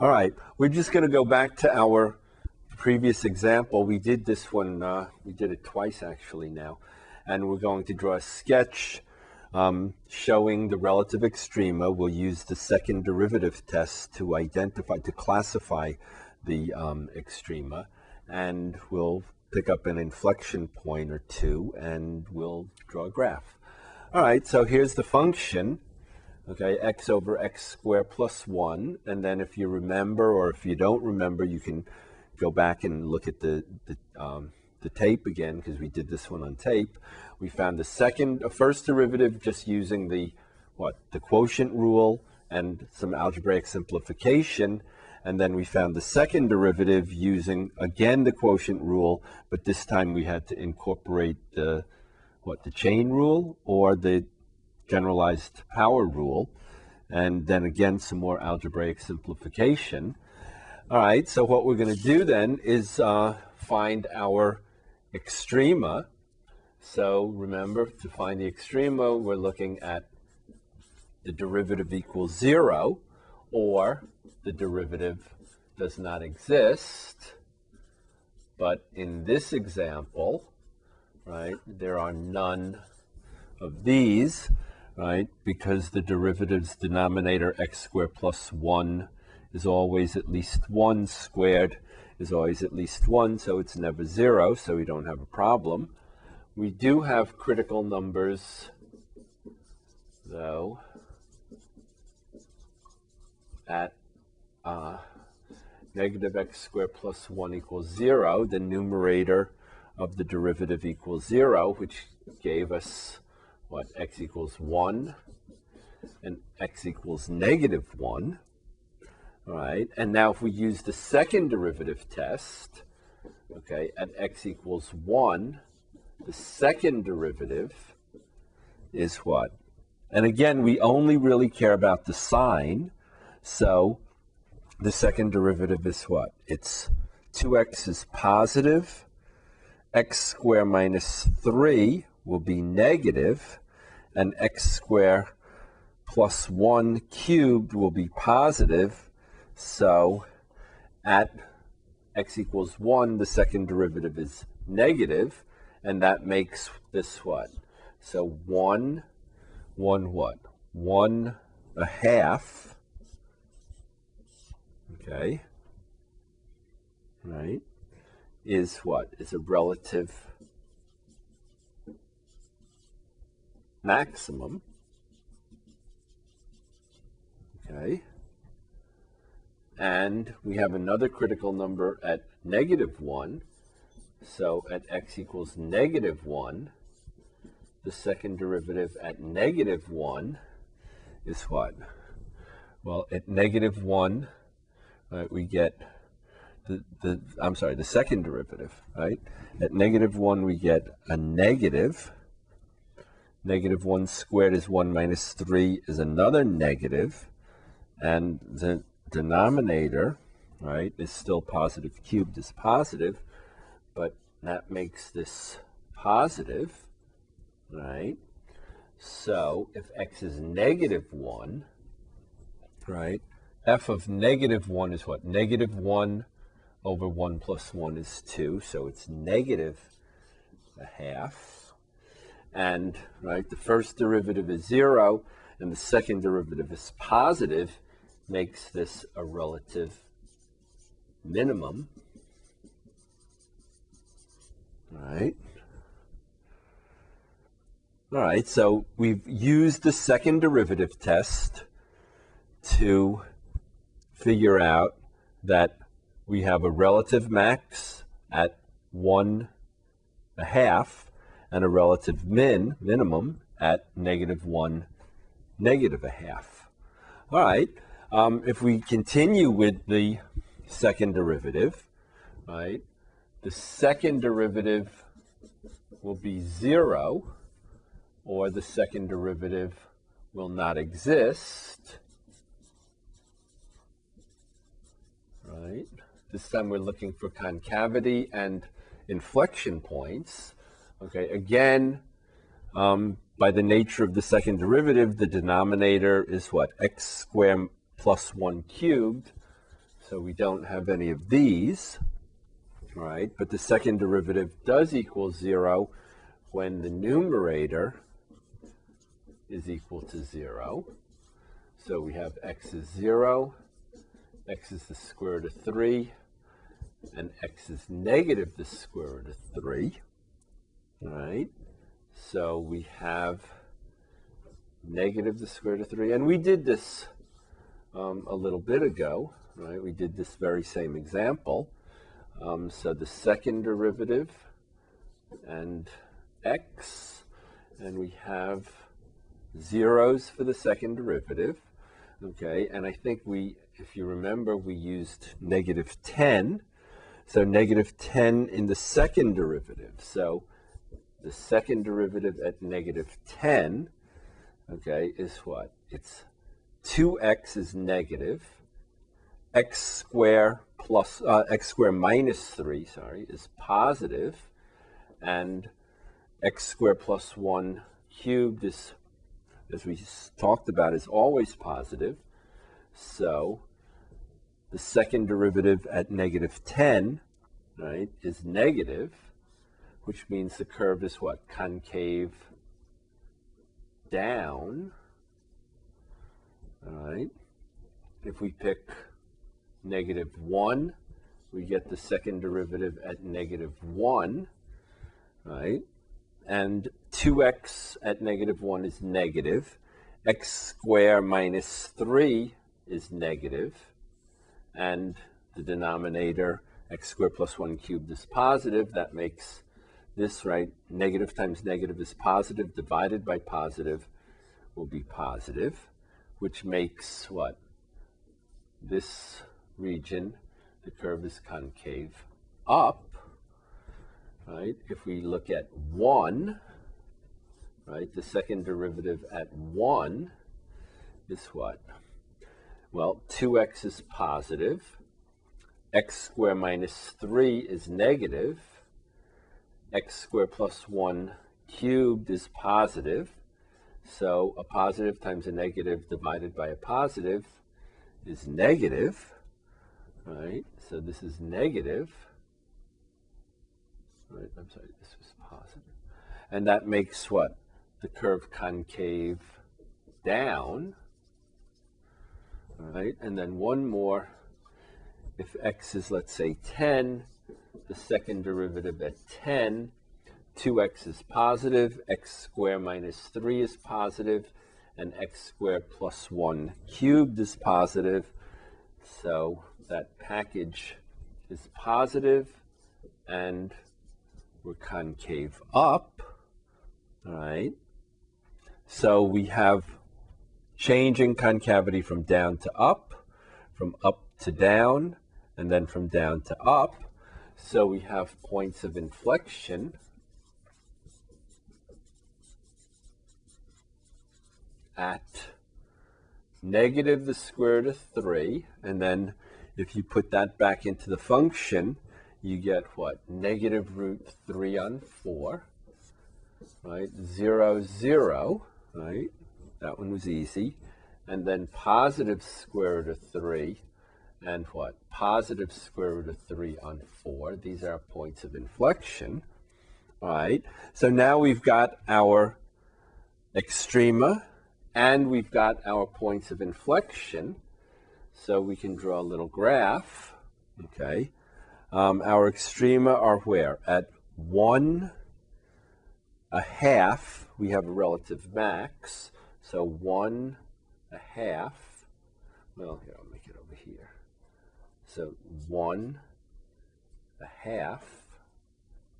All right, we're just going to go back to our previous example. We did this one, uh, we did it twice actually now. And we're going to draw a sketch um, showing the relative extrema. We'll use the second derivative test to identify, to classify the um, extrema. And we'll pick up an inflection point or two and we'll draw a graph. All right, so here's the function okay, x over x squared plus 1. And then if you remember, or if you don't remember, you can go back and look at the, the, um, the tape again, because we did this one on tape. We found the second, a first derivative just using the, what, the quotient rule and some algebraic simplification. And then we found the second derivative using, again, the quotient rule, but this time we had to incorporate the, what, the chain rule or the generalized power rule, and then again some more algebraic simplification. All right, so what we're going to do then is uh, find our extrema. So remember, to find the extrema, we're looking at the derivative equals zero, or the derivative does not exist. But in this example, right, there are none of these right? Because the derivative's denominator x squared plus 1 is always at least 1 squared is always at least 1, so it's never 0, so we don't have a problem. We do have critical numbers, though, at uh, negative x squared plus 1 equals 0. The numerator of the derivative equals 0, which gave us what, x equals 1 and x equals negative 1. All right, and now if we use the second derivative test, okay, at x equals 1, the second derivative is what? And again, we only really care about the sign, so the second derivative is what? It's 2x is positive, x squared minus 3 will be negative, and x squared plus 1 cubed will be positive. So at x equals 1, the second derivative is negative, and that makes this what? So 1, 1 what? 1 a half, okay, right, is what? Is a relative maximum. Okay. And we have another critical number at negative 1. So at x equals negative 1, the second derivative at negative 1 is what? Well, at negative 1, right, we get the, the, I'm sorry, the second derivative, right? At negative 1, we get a negative Negative 1 squared is 1 minus 3 is another negative, and the denominator, right, is still positive cubed is positive, but that makes this positive, right? So if x is negative 1, right, f of negative 1 is what? Negative 1 over 1 plus 1 is 2, so it's negative a half and right the first derivative is zero and the second derivative is positive makes this a relative minimum right? All right so we've used the second derivative test to figure out that we have a relative max at one a half and a relative min, minimum, at negative 1, negative a half. All right, um, if we continue with the second derivative, right, the second derivative will be 0, or the second derivative will not exist. Right? This time we're looking for concavity and inflection points. Okay, again, um, by the nature of the second derivative, the denominator is what? x squared plus 1 cubed. So we don't have any of these, right? But the second derivative does equal zero when the numerator is equal to zero. So we have x is zero, x is the square root of three, and x is negative the square root of right? So we have negative the square root of 3. And we did this um, a little bit ago, right? We did this very same example. Um, so the second derivative and x, and we have zeros for the second derivative. Okay, and I think we, if you remember, we used negative 10. So negative 10 in the second derivative. So the second derivative at negative 10 okay, is what? It's 2x is negative, x square plus, uh, x square minus 3, sorry, is positive, and x square plus 1 cubed is, as we talked about, is always positive. So the second derivative at negative 10, right, is negative, which means the curve is what? Concave down, all right, if we pick negative 1, we get the second derivative at negative 1, right? And 2x at negative 1 is negative. x squared minus 3 is negative. And the denominator, x squared plus 1 cubed, is positive. That makes this, right, negative times negative is positive, divided by positive will be positive, which makes what? This region, the curve is concave up, right? If we look at 1, right, the second derivative at 1 is what? Well, 2x is positive, x squared minus 3 is negative, x squared plus 1 cubed is positive. So a positive times a negative divided by a positive is negative, right? So this is negative. Right, I'm sorry, this was positive. And that makes what? The curve concave down, right? And then one more, if x is, let's say, 10, the second derivative at 10, 2x is positive, x squared minus 3 is positive, and x squared plus 1 cubed is positive. So that package is positive, and we're concave up, all right? So we have changing concavity from down to up, from up to down, and then from down to up. So we have points of inflection. at negative the square root of 3, and then if you put that back into the function, you get what? Negative root 3 on 4, right? 0, 0, right? That one was easy. And then positive square root of 3 and what? Positive square root of 3 on 4. These are points of inflection. All right. So now we've got our extrema and we've got our points of inflection. So we can draw a little graph. Okay. Um, our extrema are where? At 1, a half, we have a relative max. So 1, a half. Well, here, make it over here. So 1, a half,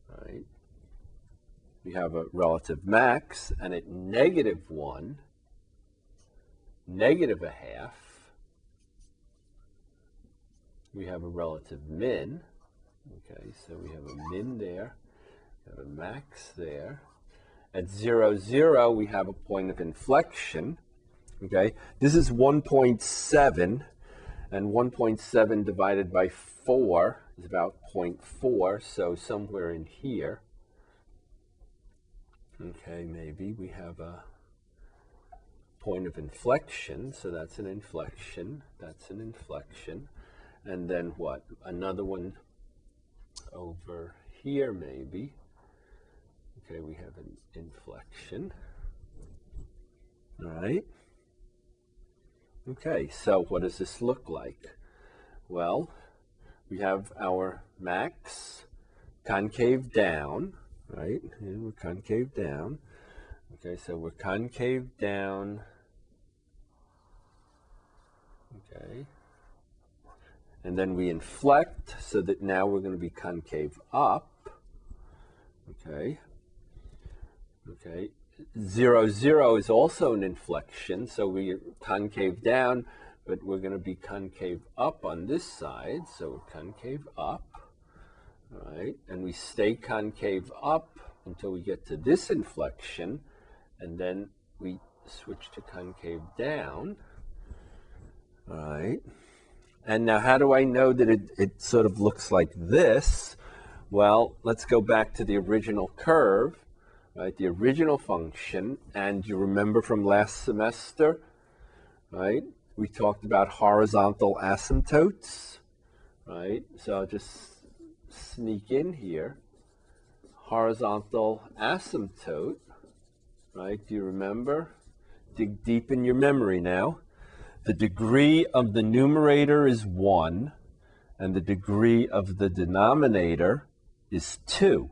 right? We have a relative max, and at negative 1, negative a half, we have a relative min. Okay, so we have a min there, we have a max there. At 0, 0, we have a point of inflection. Okay, this is 1.7, and 1.7 divided by 4 is about 0.4, so somewhere in here. Okay, maybe we have a point of inflection, so that's an inflection, that's an inflection. and then what? Another one over here maybe. Okay, we have an inflection. All right. Okay, so what does this look like? Well, we have our max concave down, right? And we're concave down. Okay, so we're concave down. Okay. And then we inflect so that now we're going to be concave up. Okay. Okay. Zero, zero is also an inflection, so we're concave down, but we're going to be concave up on this side, so concave up. Right, and we stay concave up until we get to this inflection, and then we switch to concave down. Right. And now how do I know that it, it sort of looks like this? Well, let's go back to the original curve, right? The original function. And you remember from last semester, right? We talked about horizontal asymptotes, right? So I'll just sneak in here. Horizontal asymptote, right? Do you remember? Dig deep in your memory now. The degree of the numerator is 1, and the degree of the denominator is 2.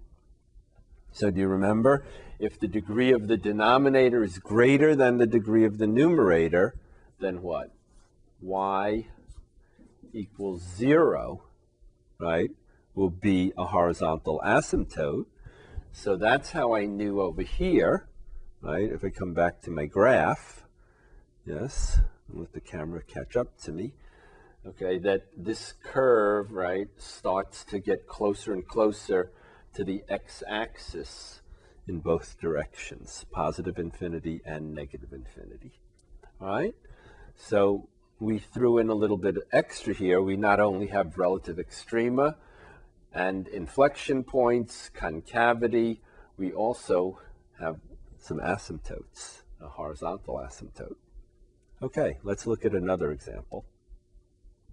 So do you remember? If the degree of the denominator is greater than the degree of the numerator, then what? y equals 0, right, will be a horizontal asymptote. So that's how I knew over here, right, if I come back to my graph, yes, let the camera catch up to me, okay, that this curve, right, starts to get closer and closer to the x-axis in both directions, positive infinity and negative infinity. All right? So we threw in a little bit extra here. We not only have relative extrema and inflection points, concavity, we also have some asymptotes, a horizontal asymptote. Okay, let's look at another example.